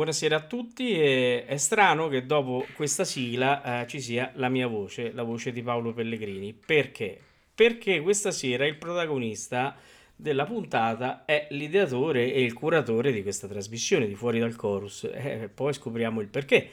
Buonasera a tutti, e è strano che dopo questa sigla eh, ci sia la mia voce, la voce di Paolo Pellegrini. Perché? Perché questa sera il protagonista della puntata è l'ideatore e il curatore di questa trasmissione di Fuori dal Chorus. Eh, poi scopriamo il perché.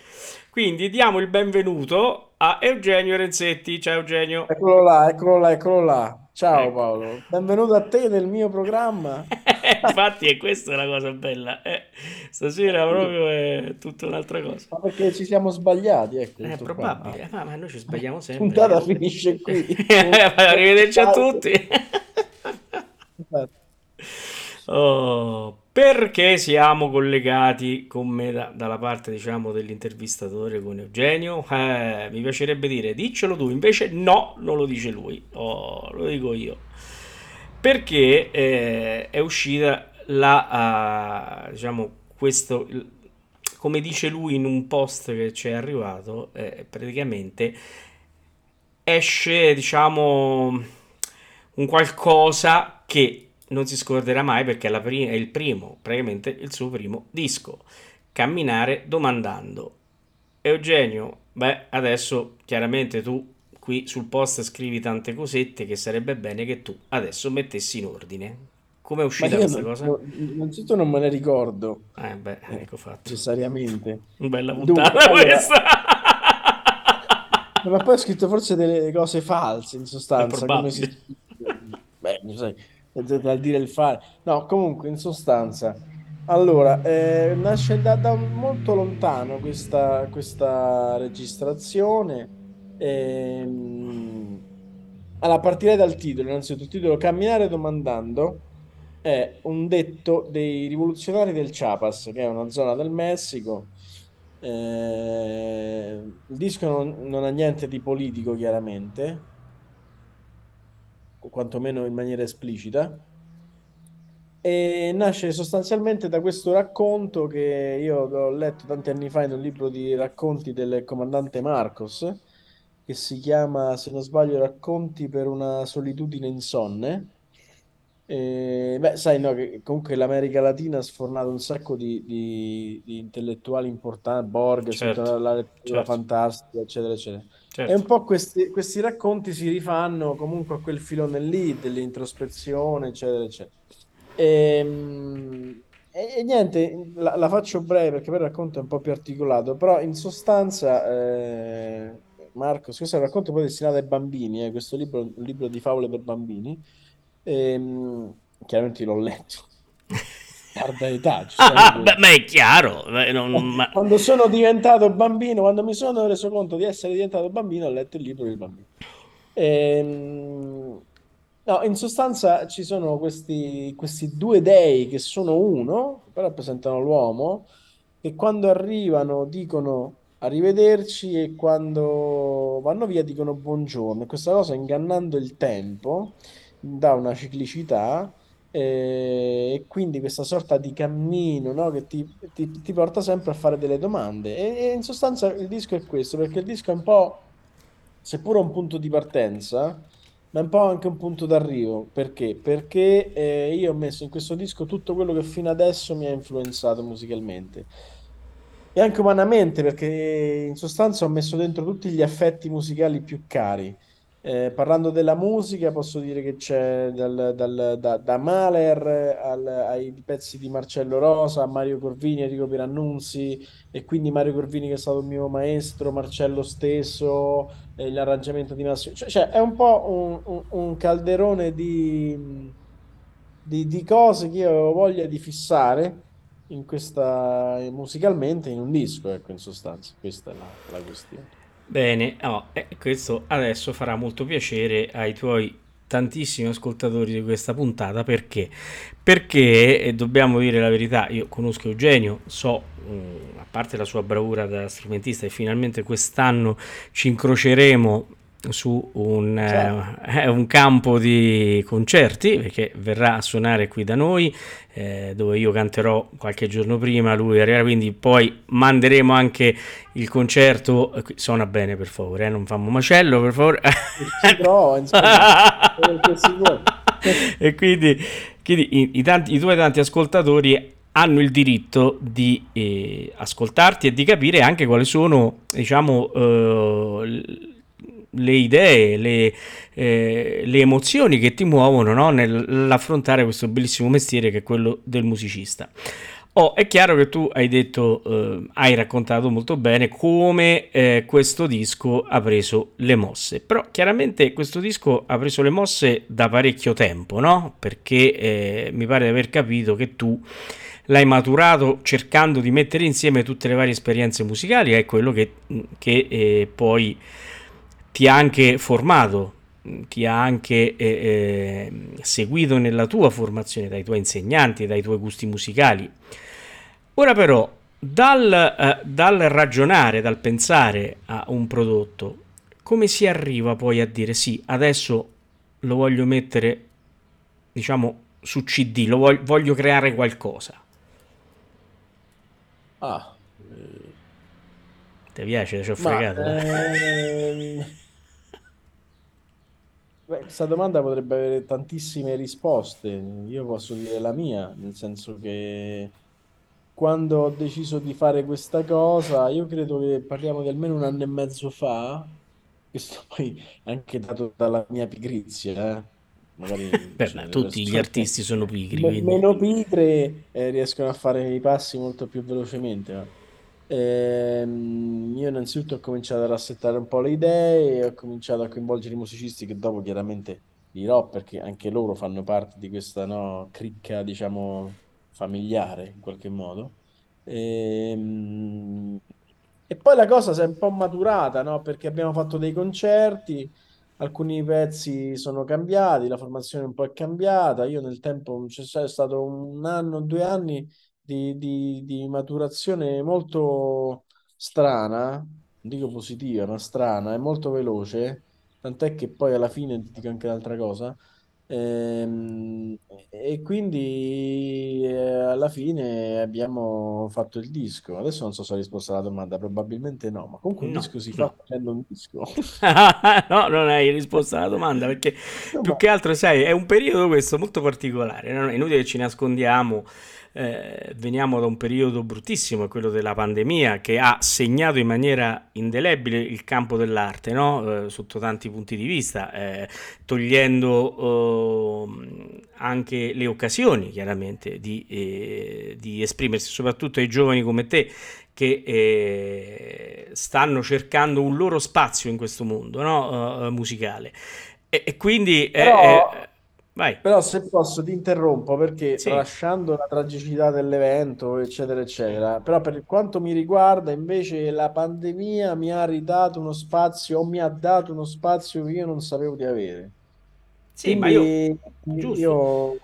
Quindi diamo il benvenuto a Eugenio Renzetti. Ciao Eugenio. Eccolo là, eccolo là, eccolo là. Ciao ecco. Paolo, benvenuto a te nel mio programma. Infatti è questa la cosa bella. Eh, stasera proprio è tutta un'altra cosa. Ma perché ci siamo sbagliati, ecco. È probabile, ma, ma, noi ci sbagliamo sempre. La puntata finisce qui. Arrivederci a tutti. oh, perché siamo collegati con me da, dalla parte diciamo dell'intervistatore con Eugenio? Eh, mi piacerebbe dire diccelo tu. Invece no non lo dice lui. Oh, lo dico io. Perché eh, è uscita la uh, diciamo questo come dice lui in un post che ci è arrivato eh, praticamente esce diciamo un qualcosa che non si scorderà mai perché è, il primo, praticamente il suo primo disco. Camminare domandando. Eugenio, beh, adesso chiaramente tu qui sul post scrivi tante cosette che sarebbe bene che tu adesso mettessi in ordine. Come è uscita questa non, cosa? innanzitutto non me ne ricordo. Eh beh, eh, ecco fatto. Necessariamente. Bella puntata Dunque, questa. ma poi ho scritto forse delle cose false in sostanza. Come si... Beh, sai dal dire il fare. No, comunque, in sostanza, allora, eh, nasce da, da, molto lontano questa, questa registrazione. Ehm, allora, partirei dal titolo, innanzitutto il titolo Camminare domandando è un detto dei rivoluzionari del Chiapas, che è una zona del Messico. Eh, il disco non, non ha niente di politico, chiaramente, quantomeno in maniera esplicita. E nasce sostanzialmente da questo racconto che io ho letto tanti anni fa in un libro di racconti del comandante Marcos, che si chiama, se non sbaglio, Racconti per una solitudine insonne. E, beh, sai, no, che comunque l'America Latina ha sfornato un sacco di, di, di intellettuali importanti, Borges, certo, la lettura certo. fantastica, eccetera, eccetera. Certo. E un po' questi, questi, racconti si rifanno comunque a quel filone lì dell'introspezione, eccetera, eccetera. E, ehm, e, e niente, la, la, faccio breve perché poi il racconto è un po' più articolato, però in sostanza, eh, Marco, questo è un racconto poi destinato ai bambini, eh, questo libro è un libro di favole per bambini, e, ehm, chiaramente l'ho letto tarda età. Ah, beh, ma è chiaro. Non, ma... Quando sono diventato bambino, quando mi sono reso conto di essere diventato bambino, ho letto il libro del bambino. Ehm... No, in sostanza ci sono questi, questi due dei che sono uno, che rappresentano l'uomo, che quando arrivano dicono arrivederci e quando vanno via dicono buongiorno. Questa cosa ingannando il tempo dà una ciclicità e quindi questa sorta di cammino no, che ti, ti, ti, porta sempre a fare delle domande. E, e, in sostanza il disco è questo, perché il disco è un po', seppure un punto di partenza, ma è un po' anche un punto d'arrivo. Perché? Perché eh, io ho messo in questo disco tutto quello che fino adesso mi ha influenzato musicalmente. E anche umanamente, perché in sostanza ho messo dentro tutti gli affetti musicali più cari eh, parlando della musica, posso dire che c'è dal, dal, da, da, Mahler al, ai pezzi di Marcello Rosa, Mario Corvini, Enrico Pirannunzi, e quindi Mario Corvini che è stato il mio maestro, Marcello stesso, eh, l'arrangiamento di Massimo. Cioè, cioè, è un po' un, un, un calderone di, di, di, cose che io ho voglia di fissare in questa, musicalmente in un disco, ecco, in sostanza. Questa è la, la questione. Bene, oh, eh, questo adesso farà molto piacere ai tuoi tantissimi ascoltatori di questa puntata perché? Perché, e dobbiamo dire la verità, io conosco Eugenio, so, mh, mm, parte la sua bravura da strumentista e finalmente quest'anno ci incroceremo su un, certo. eh, un, campo di concerti perché verrà a suonare qui da noi eh, dove io canterò qualche giorno prima lui arriverà quindi poi manderemo anche il concerto. Suona bene per favore eh, non famo macello per favore. No, e quindi, quindi i, i, tanti, i tuoi tanti ascoltatori hanno il diritto di eh, ascoltarti e di capire anche quali sono diciamo eh, le idee, le, eh, le emozioni che ti muovono no? nell'affrontare questo bellissimo mestiere che è quello del musicista. Oh, è chiaro che tu hai detto, eh, hai raccontato molto bene come eh, questo disco ha preso le mosse, però chiaramente questo disco ha preso le mosse da parecchio tempo, no? Perché eh, mi pare di aver capito che tu l'hai maturato cercando di mettere insieme tutte le varie esperienze musicali, è quello che, che eh, poi ti ha anche formato, ti ha anche eh, eh, seguito nella tua formazione, dai tuoi insegnanti, dai tuoi gusti musicali. Ora però, dal, eh, dal ragionare, dal pensare a un prodotto, come si arriva poi a dire sì, adesso lo voglio mettere, diciamo, su CD, lo voglio, voglio creare qualcosa? Ah. Ti piace? Ci ho fregato. Ehm... Beh, questa domanda potrebbe avere tantissime risposte. Io posso dire la mia, nel senso che quando ho deciso di fare questa cosa, io credo che parliamo di almeno un anno e mezzo fa, questo poi anche dato dalla mia pigrizia, eh. Magari Beh, cioè, tutti gli artisti sono pigri, quindi. meno pigre eh, riescono a fare i passi molto più velocemente. Ehm, io innanzitutto ho cominciato a rassettare un po' le idee, ho cominciato a coinvolgere i musicisti che dopo chiaramente dirò perché anche loro fanno parte di questa no, cricca, diciamo, familiare in qualche modo. Ehm, E, poi la cosa si è un po' maturata, no? Perché abbiamo fatto dei concerti, alcuni pezzi sono cambiati, la formazione un po' è cambiata. Io nel tempo c'è stato un anno, due anni di, di, di maturazione molto strana, non dico positiva, ma strana, è molto veloce, tant'è che poi alla fine ti dico anche un'altra cosa. Ehm, e quindi eh, alla fine abbiamo fatto il disco. Adesso non so se ho risposto alla domanda, probabilmente no, ma comunque un No, disco si fa no. facendo un disco. No, non hai risposto alla domanda perché più che altro, sai, è un periodo questo molto particolare, no? È inutile che ci nascondiamo, eh, veniamo da un periodo bruttissimo, quello della pandemia, che ha segnato in maniera indelebile il campo dell'arte, no? Eh, sotto tanti punti di vista, eh, togliendo eh, anche le occasioni, chiaramente, di, eh, di esprimersi, soprattutto ai giovani come te, che eh, stanno cercando un loro spazio in questo mondo no? musicale. E, e quindi... Però, vai. però se posso ti interrompo perché Sì. lasciando la tragicità dell'evento, eccetera, eccetera, però per quanto mi riguarda invece la pandemia mi ha ridato uno spazio o mi ha dato uno spazio che io non sapevo di avere. Sì, ma io... Quindi Giusto. io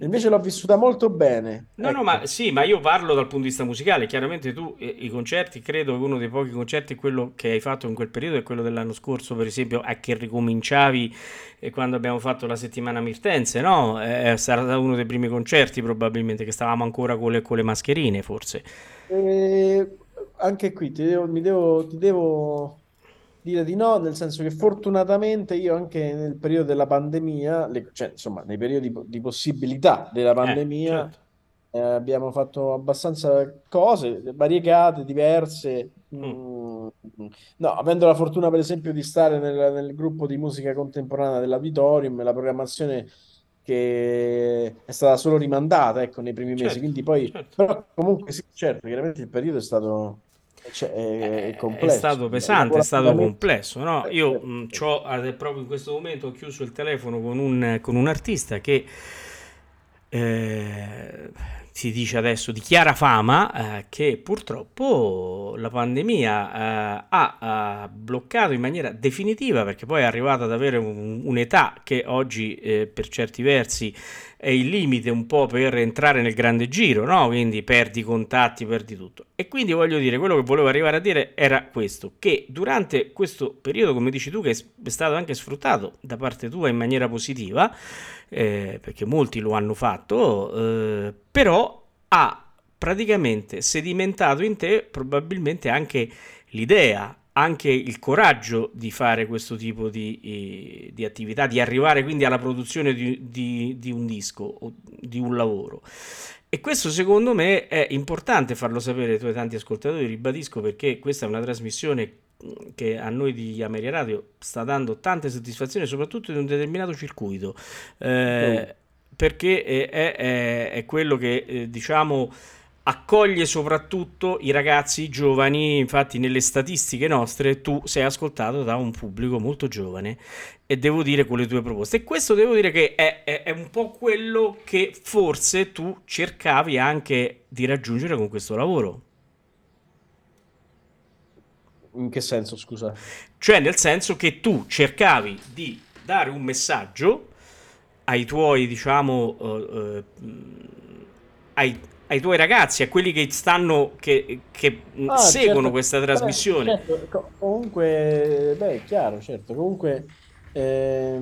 invece l'ho vissuta molto bene. No, no, Ecco. ma sì, ma io parlo dal punto di vista musicale. Chiaramente tu eh, i concerti, credo che uno dei pochi concerti, quello che hai fatto in quel periodo è quello dell'anno scorso, per esempio, a che ricominciavi eh, quando abbiamo fatto la settimana Mirtense, no? Eh, sarà stato uno dei primi concerti probabilmente che stavamo ancora con le, con le mascherine, forse. E anche qui ti devo, mi devo, ti devo dire di no, nel senso che fortunatamente io anche nel periodo della pandemia, le- cioè insomma nei periodi di possibilità della Eh, pandemia, certo. eh, abbiamo fatto abbastanza cose variegate, diverse. Mm. Mm, no, avendo la fortuna per esempio di stare nel, nel gruppo di musica contemporanea dell'Auditorium, la programmazione che è stata solo rimandata, ecco, nei primi mesi, Certo, quindi poi certo. però comunque sì, certo, chiaramente il periodo è stato cioè, è, è È stato pesante, è stato complesso, no? eh, Io eh, mh, c'ho, ad- proprio in questo momento ho chiuso il telefono con un, con un artista che, eh, si dice adesso di chiara fama eh, che purtroppo la pandemia eh, ha, ha, bloccato in maniera definitiva perché poi è arrivata ad avere un, un'età che oggi eh, per certi versi il limite un po' per entrare nel grande giro, no? Quindi perdi contatti, perdi tutto. E quindi voglio dire, quello che volevo arrivare a dire era questo, che durante questo periodo, come dici tu, che è stato anche sfruttato da parte tua in maniera positiva, eh, perché molti lo hanno fatto, eh, però ha praticamente sedimentato in te probabilmente anche l'idea, anche il coraggio di fare questo tipo di, eh, di attività, di arrivare quindi alla produzione di, di, di un disco o di un lavoro. E questo secondo me è importante farlo sapere ai tuoi tanti ascoltatori, ribadisco perché questa è una trasmissione che a noi di Ameria Radio sta dando tante soddisfazioni, soprattutto in un determinato circuito, eh, oh. perché è, è, è, quello che eh, diciamo accoglie soprattutto i ragazzi giovani, infatti nelle statistiche nostre tu sei ascoltato da un pubblico molto giovane e devo dire con le tue proposte. E questo devo dire che è, è, è un po' quello che forse tu cercavi anche di raggiungere con questo lavoro. In che senso, scusa? Cioè, nel senso che tu cercavi di dare un messaggio ai tuoi, diciamo, uh, uh, ai, ai, tuoi ragazzi, a quelli che stanno, che, che ah, seguono certo. questa trasmissione. Certo. Comunque, beh, è chiaro, certo. Comunque, eh,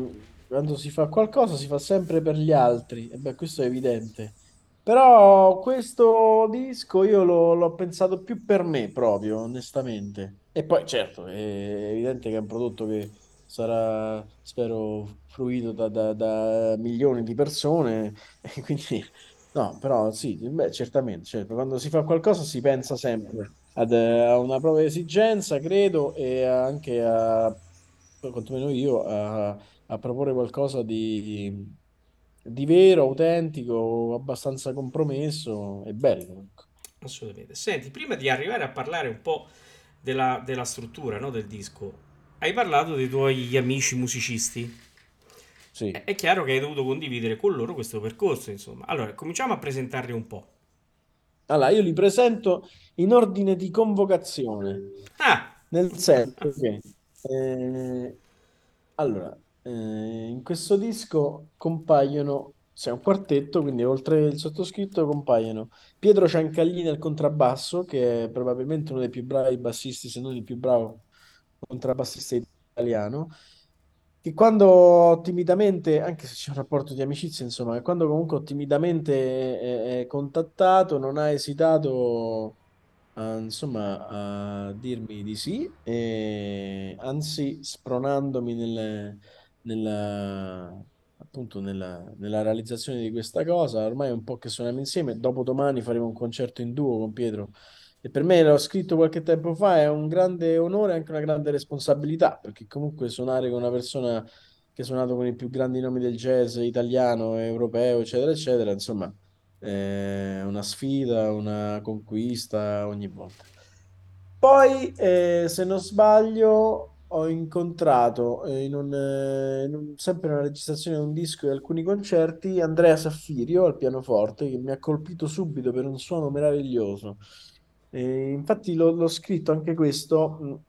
quando si fa qualcosa si fa sempre per gli altri, e beh, questo è evidente. Però questo disco io l'ho, l'ho pensato più per me proprio, onestamente. E poi, certo, è evidente che è un prodotto che sarà, spero, fruito da, da- da milioni di persone, e quindi, no, però sì, beh, certamente, certo, quando si fa qualcosa si pensa sempre ad, eh, a una propria esigenza, credo, e anche a, quantomeno io, a, a proporre qualcosa di, di vero, autentico, abbastanza compromesso e bello. ecco. Assolutamente. Senti, prima di arrivare a parlare un po' della, della struttura no, del disco, hai parlato dei tuoi amici musicisti. Sì. È, è chiaro che hai dovuto condividere con loro questo percorso, insomma. Allora, cominciamo a presentarli un po'. Allora, io li presento in ordine di convocazione, Ah, nel senso che, eh, allora, eh, in questo disco compaiono, c'è un quartetto, quindi oltre il sottoscritto compaiono Pietro Ciancaglini al contrabbasso, che è probabilmente uno dei più bravi bassisti, se non il più bravo contrabbassista italiano, che quando timidamente, anche se c'è un rapporto di amicizia, insomma, che quando comunque timidamente è, è contattato, non ha esitato a, insomma, a dirmi di sì, e, anzi spronandomi nel, nella, appunto nella, nella realizzazione di questa cosa. Ormai è un po' che suoniamo insieme, dopodomani faremo un concerto in duo con Pietro. E per me, l'ho scritto qualche tempo fa, è un grande onore e anche una grande responsabilità, perché comunque suonare con una persona che ha suonato con i più grandi nomi del jazz italiano, europeo, eccetera, eccetera, insomma, è una sfida, una conquista ogni volta. Poi, eh, se non sbaglio, ho incontrato eh, in un, eh, in un- sempre una registrazione di un disco e alcuni concerti Andrea Saffirio al pianoforte che mi ha colpito subito per un suono meraviglioso. E infatti l'ho l'ho scritto anche questo. mh,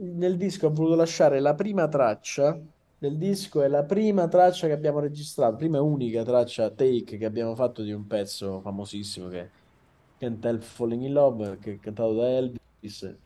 Nel disco ho voluto lasciare la prima traccia del disco, è la prima traccia che abbiamo registrato, prima e unica traccia take che abbiamo fatto di un pezzo famosissimo che è Can't Help Falling in Love, che è cantato da Elvis.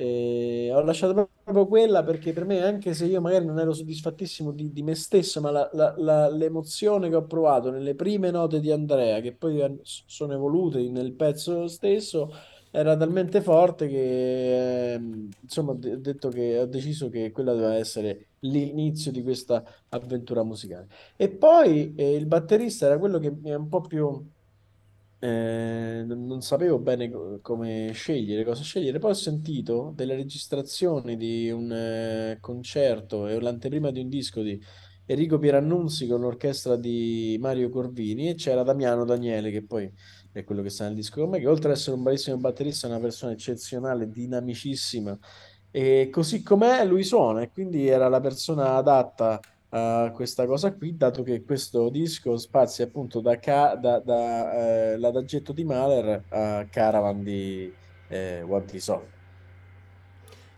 E ho lasciato proprio quella perché per me, anche se io magari non ero soddisfattissimo di, di me stesso, ma la- la- la- l'emozione che ho provato nelle prime note di Andrea, che poi sono evolute nel pezzo stesso, era talmente forte che, ehm, insomma, ho detto che ho deciso che quella doveva essere l'inizio di questa avventura musicale. E poi eh, il batterista era quello che mi è un po' più eh, non sapevo bene co- come scegliere, cosa scegliere. Poi ho sentito delle registrazioni di un eh, concerto e l'anteprima di un disco di Enrico Pierannunzi con l'orchestra di Mario Corvini e c'era Damiano Daniele, che poi è quello che sta nel disco con me, che oltre ad essere un bravissimo batterista è una persona eccezionale, dinamicissima. E così com'è, lui suona, e quindi era la persona adatta a questa cosa qui, dato che questo disco spazia appunto da, ca- da, da, eh, l'adagetto di Mahler a Caravan di eh, Saw.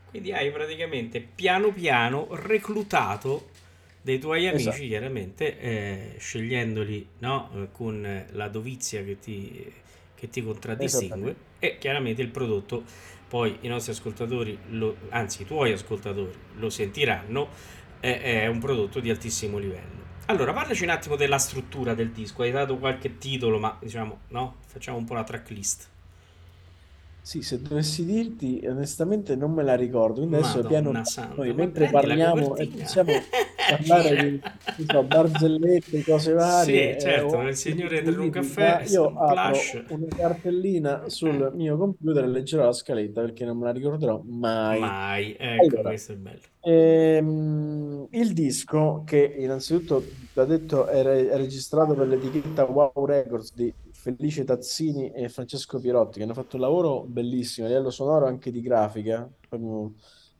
Quindi hai praticamente piano piano reclutato dei tuoi amici, Esatto, chiaramente, eh, scegliendoli no, con la dovizia che ti, che ti contraddistingue e chiaramente il prodotto, poi i nostri ascoltatori, lo- anzi i tuoi ascoltatori lo sentiranno, è, è un prodotto di altissimo livello. Allora, parlaci un attimo della struttura del disco, hai dato qualche titolo, ma diciamo, no, facciamo un po' la tracklist. Sì, se dovessi dirti, onestamente non me la ricordo. Quindi adesso piano Madonna piano, santa, noi mentre parliamo e possiamo parlare di, so, barzellette, cose sì, varie, eh, certo, anche di signore in un caffè, io apro plush. una cartellina Eh, sul mio computer e leggerò la scaletta perché non me la ricorderò mai. mai, ecco, Allora, questo è bello. Ehm, il disco, che innanzitutto va detto è, re- è registrato per l'etichetta Wow Records di Felice Tazzini e Francesco Pierotti, che hanno fatto un lavoro bellissimo a livello sonoro anche di grafica.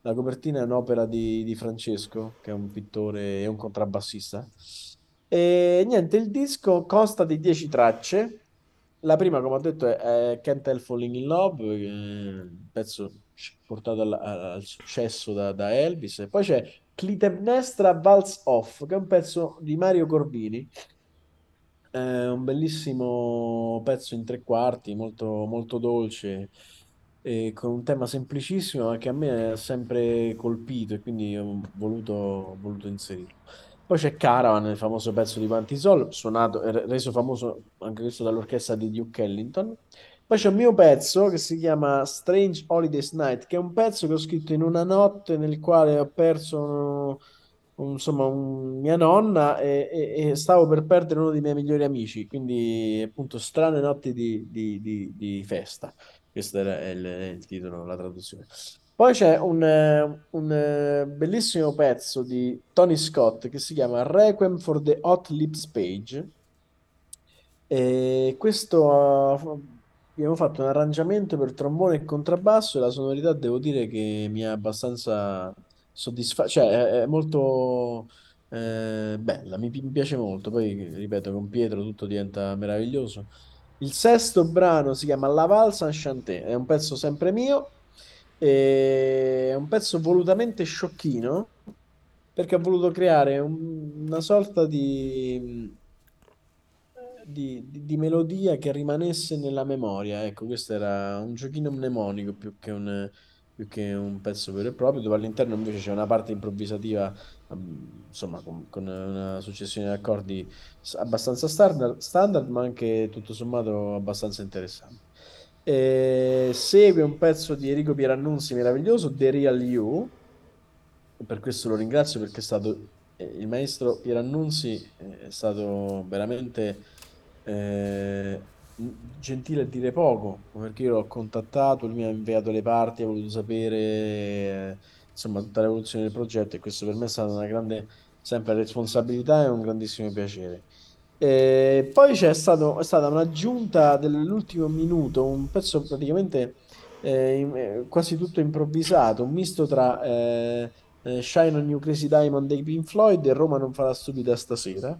La copertina è un'opera di, di Francesco, che è un pittore e un contrabbassista. E niente, il disco consta di 10 tracce. La prima, come ho detto, è, Can't Help Falling in Love, un pezzo portato al, al successo da, da Elvis. E poi c'è Clitemnestra Vals Off, che è un pezzo di Mario Corvini. È un bellissimo pezzo in tre quarti, molto, molto dolce, e con un tema semplicissimo, ma che a me ha sempre colpito e quindi ho voluto, ho voluto inserirlo. Poi c'è Caravan, il famoso pezzo di Pantisol, suonato re- reso famoso anche questo dall'orchestra di Duke Ellington. Poi c'è un mio pezzo che si chiama Strange Holidays Night, che è un pezzo che ho scritto in una notte nel quale ho perso insomma, un- mia nonna e, e- e stavo per perdere uno dei miei migliori amici, quindi appunto strane notti di, di- di- di festa. Questo era il, il titolo, la traduzione. Poi c'è un, un, bellissimo pezzo di Tony Scott che si chiama Requiem for the Hot Lips Page. E questo abbiamo fatto un arrangiamento per trombone e contrabbasso e la sonorità devo dire che mi ha abbastanza soddisfatto, cioè è, è molto eh, bella, mi, mi piace molto. Poi ripeto, con Pietro tutto diventa meraviglioso. Il sesto brano si chiama La Valse Enchanté, è un pezzo sempre mio, e è un pezzo volutamente sciocchino perché ho voluto creare un- una sorta di, di, di- di melodia che rimanesse nella memoria. Ecco, questo era un giochino mnemonico più che un, più che un pezzo vero e proprio, dove all'interno invece c'è una parte improvvisativa, ehm, insomma, con, con una successione di accordi abbastanza standard, standard, ma anche tutto sommato abbastanza interessante. E segue un pezzo di Enrico Pierannunzi meraviglioso, The Real You, per questo lo ringrazio perché è stato eh, il maestro Pierannunzi eh, è stato veramente eh, gentile a dire poco, perché io l'ho contattato, lui mi ha inviato le parti, ha voluto sapere insomma tutta l'evoluzione del progetto e questo per me è stata una grande sempre responsabilità e un grandissimo piacere. E poi c'è stato, è stata un'aggiunta dell'ultimo minuto, un pezzo praticamente eh, eh, quasi tutto improvvisato, un misto tra eh, eh, Shine on You Crazy Diamond dei Pink Floyd e Roma non fa la stupida stasera.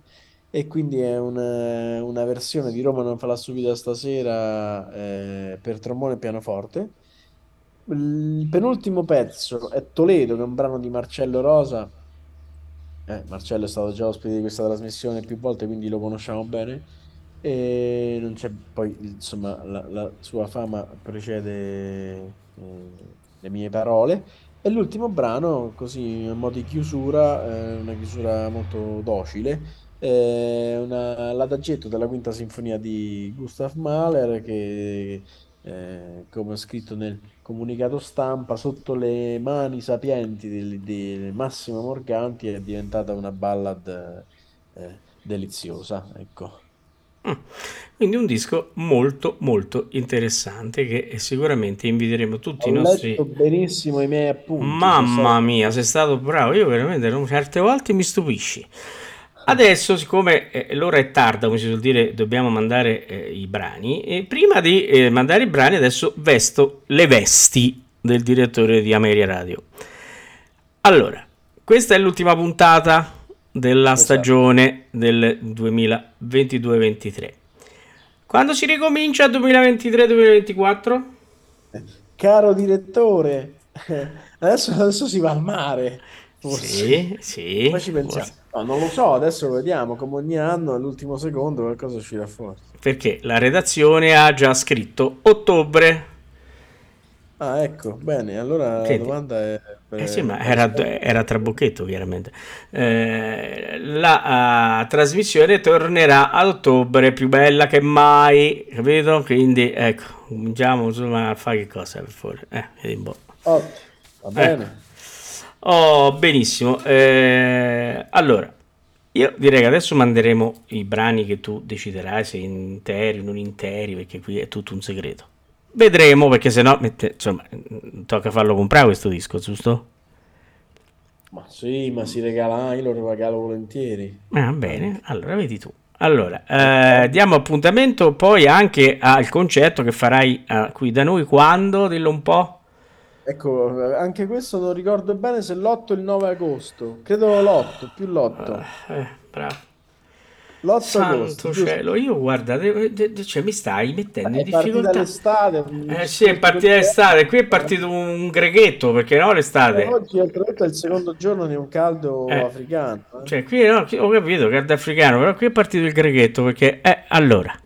E quindi è una, una versione di Roma non fa la stupida stasera eh, per trombone e pianoforte. Il penultimo pezzo è Toledo, che è un brano di Marcello Rosa eh, Marcello è stato già ospite di questa trasmissione più volte, quindi lo conosciamo bene. E non c'è poi, insomma, la, la sua fama precede eh, le mie parole. E l'ultimo brano, così a modo di chiusura, eh, una chiusura molto docile, è una- l'adagietto della Quinta Sinfonia di Gustav Mahler che, eh, come ho scritto nel comunicato stampa, sotto le mani sapienti del- di Massimo Morganti è diventata una ballad eh, deliziosa, ecco. Mm. Quindi un disco molto molto interessante che sicuramente inviteremo tutti Ho i nostri... benissimo i miei appunti, Mamma stato... mia, sei stato bravo, io veramente certe volte mi stupisci. Adesso, siccome eh, l'ora è tarda, come si suol dire, dobbiamo mandare eh, i brani. E prima di eh, mandare i brani, adesso vesto le vesti del direttore di Ameria Radio. Allora, questa è l'ultima puntata della esatto. stagione del 2022-23. Quando si ricomincia 2023-2024? Caro direttore, adesso, adesso, si va al mare. Forse. Sì, sì. Poi ci pensiamo. No, non lo so, adesso lo vediamo, come ogni anno, all'ultimo secondo qualcosa uscirà fuori. Perché la redazione ha già scritto ottobre Ah, ecco, bene, allora Senti, la domanda è... Eh sì, ma era, era trabocchetto chiaramente. Eh, la uh, trasmissione tornerà ad ottobre, più bella che mai, capito? Quindi, ecco, cominciamo insomma a fare che cosa, per favore. Eh, vedi un po'. Oh, va bene. Ecco. Oh, benissimo. Eh, allora, io direi che adesso manderemo i brani che tu deciderai se interi o non interi, perché qui è tutto un segreto. Vedremo perché se no, insomma, tocca farlo comprare questo disco, giusto? Ma sì, ma si regala, io lo regalo volentieri. Ah, bene, allora vedi tu. Allora, eh, diamo appuntamento poi anche al concerto che farai eh, qui da noi quando? Dillo un po'. Ecco, anche questo non ricordo bene se l'8 o il 9 agosto. Credo l'8, più l'8. Eh, bravo. L'8 Santo agosto, cielo, io guarda, de, de, de, cioè, mi stai mettendo in difficoltà. l'estate. Eh sì, è partita l'estate, qui è partito un greghetto, perché no l'estate? Eh, oggi è il secondo giorno di un caldo eh. africano. Eh. Cioè, qui no, ho capito, caldo africano, però qui è partito il greghetto, perché, eh, allora,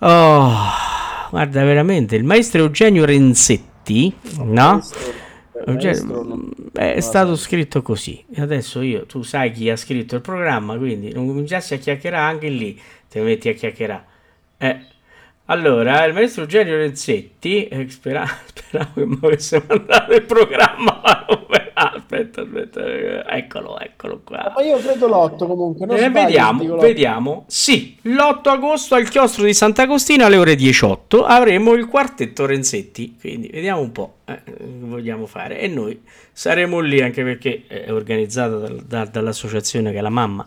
oh, guarda, veramente, il maestro Eugenio Renzetti, no? Maestro cioè, è stato scritto così. Adesso io, tu sai chi ha scritto il programma, quindi non cominciassi a chiacchierare anche lì, ti metti a chiacchierare. Eh. Allora, il maestro Eugenio Renzetti, eh, spera, speravo che mi avesse mandato il programma, non aspetta, aspetta, eccolo, eccolo qua. Ma io credo l'8 comunque. Eh, vediamo, vediamo. Sì, l'8 agosto al chiostro di Sant'Agostino alle ore 18 avremo il quartetto Renzetti. Quindi vediamo un po' eh, vogliamo fare. E noi saremo lì anche perché è organizzata da, da, dall'associazione che è la mamma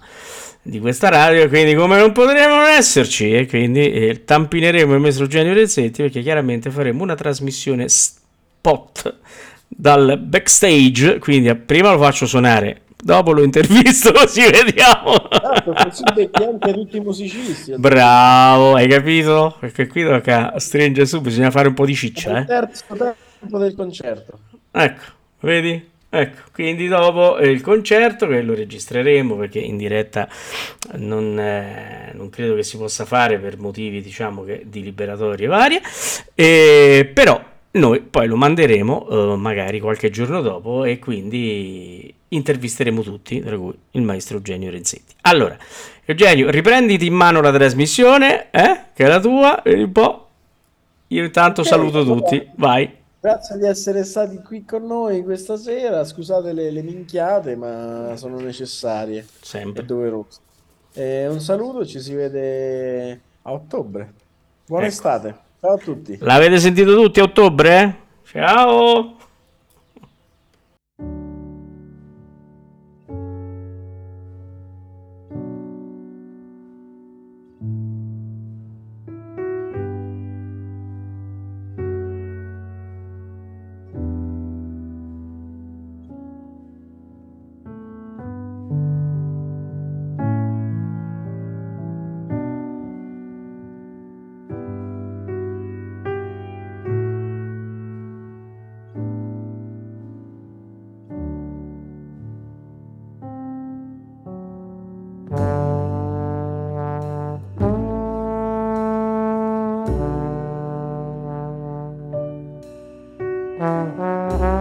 di questa radio. Quindi, come non potremo non esserci, e quindi eh, tampineremo il maestro Eugenio Renzetti perché chiaramente faremo una trasmissione spot dal backstage, quindi prima lo faccio suonare, dopo lo intervisto così vediamo. Certo, così becchi anche tutti i musicisti. Bravo, hai capito? Perché qui tocca stringere su, bisogna fare un po' di ciccia. Eh? terzo tempo del concerto. Ecco, vedi? Ecco, quindi dopo il concerto che lo registreremo perché in diretta non, eh, non credo che si possa fare per motivi diciamo che di liberatorie varie, e, però noi poi lo manderemo uh, magari qualche giorno dopo e quindi intervisteremo tutti, tra cui il maestro Eugenio Renzetti. Allora, Eugenio, riprenditi in mano la trasmissione, eh, che è la tua, vedi un po'. Io intanto okay, saluto allora. tutti, vai. Grazie di essere stati qui con noi questa sera. Scusate le, le minchiate, ma sono necessarie. Sempre. È doveroso. Eh, un saluto, ci si vede a ottobre. Buona ecco. estate. Ciao a tutti. L'avete sentito tutti a ottobre? Ciao. Mm-hmm.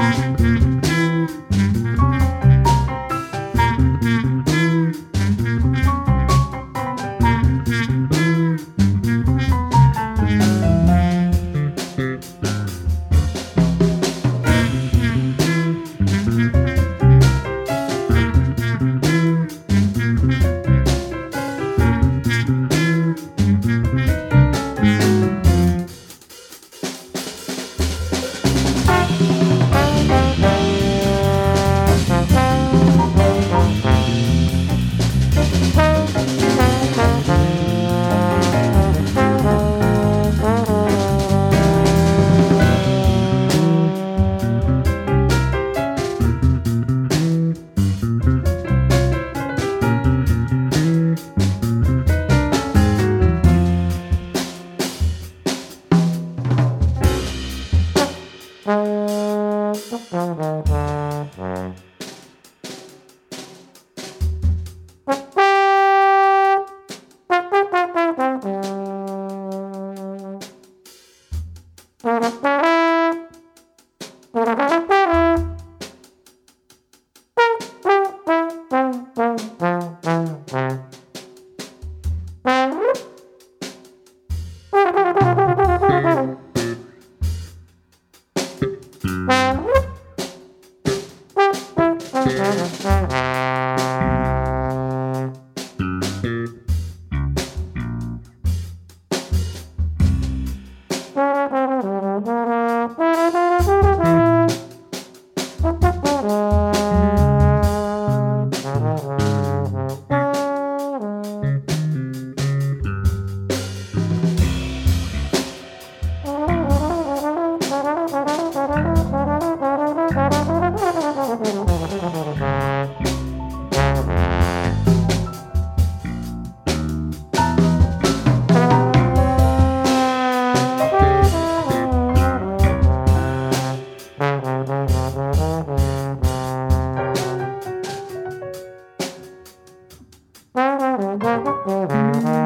Bye. Mm-hmm.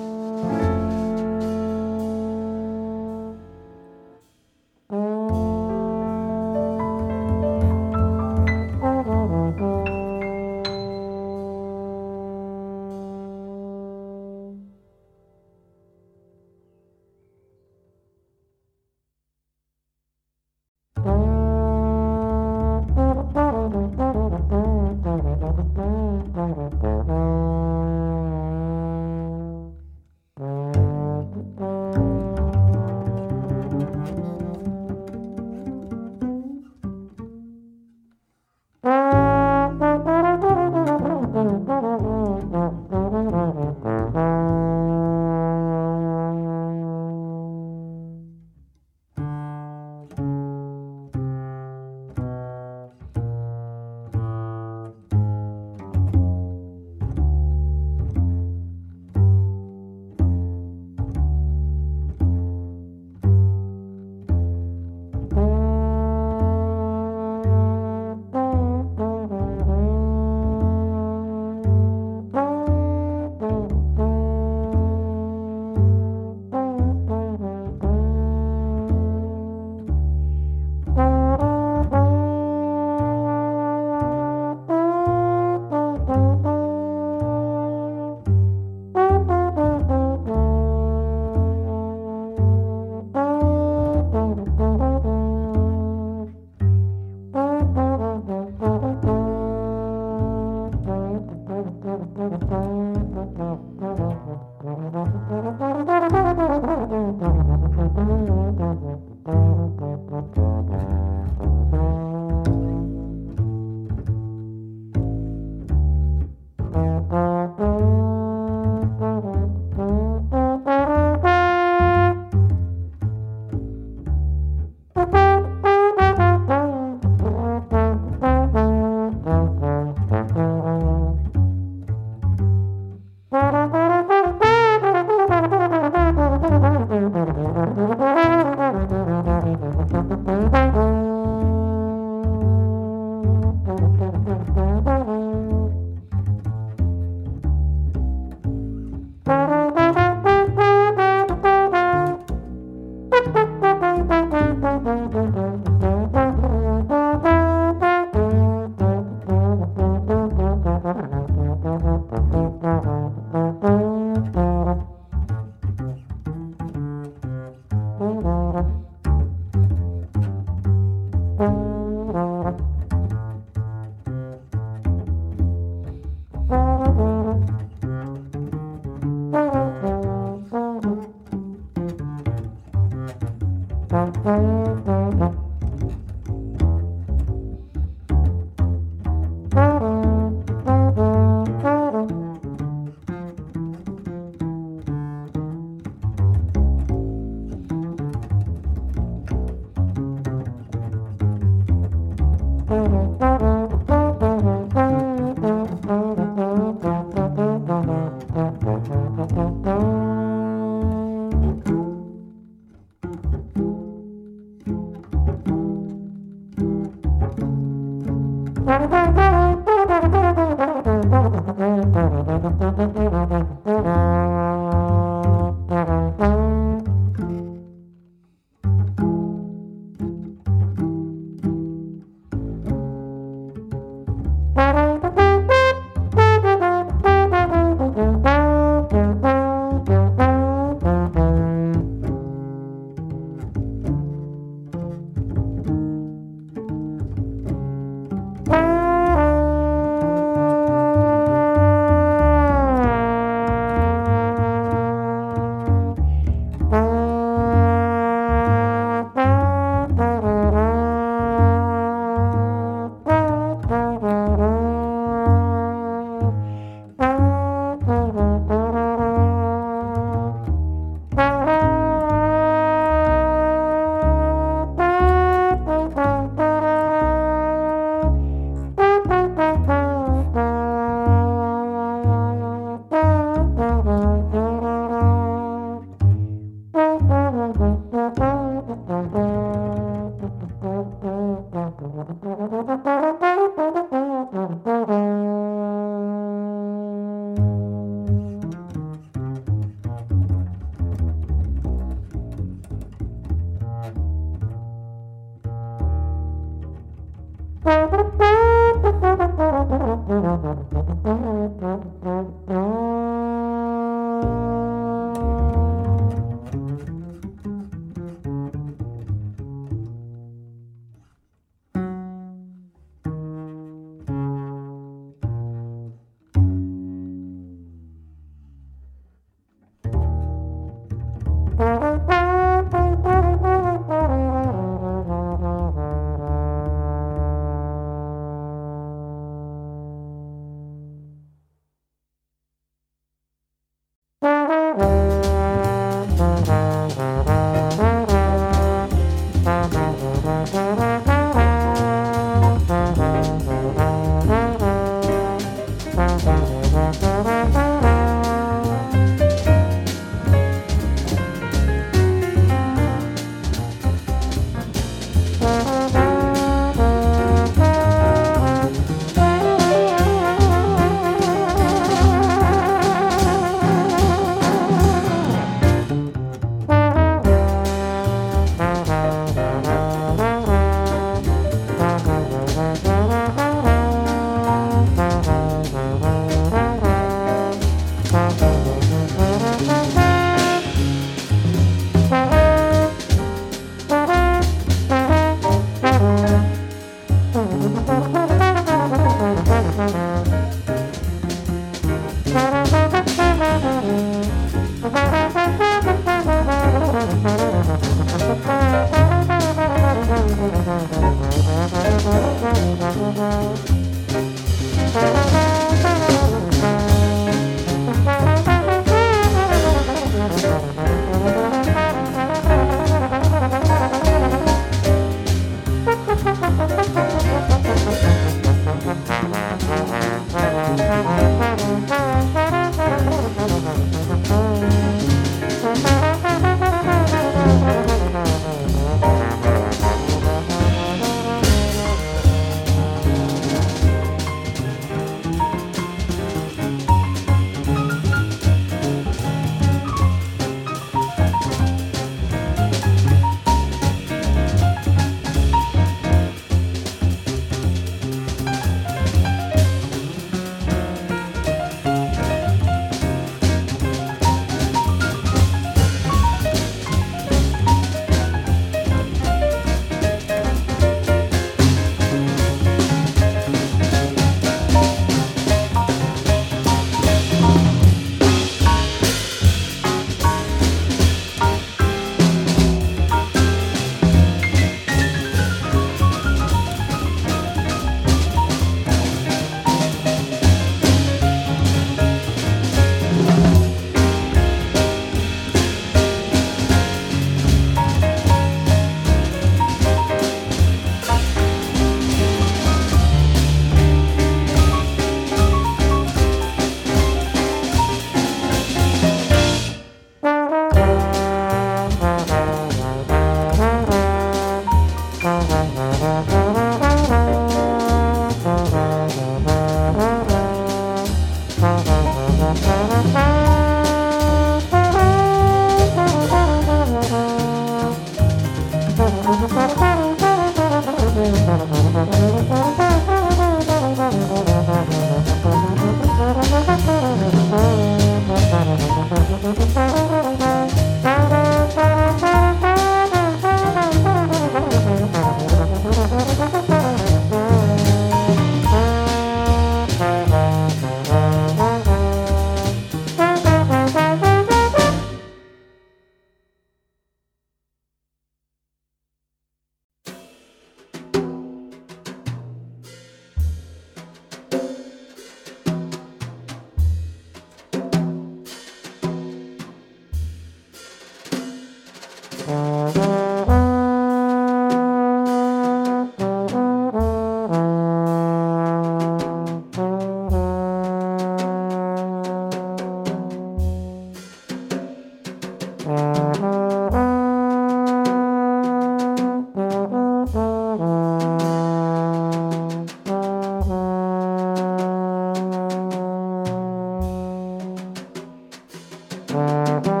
Música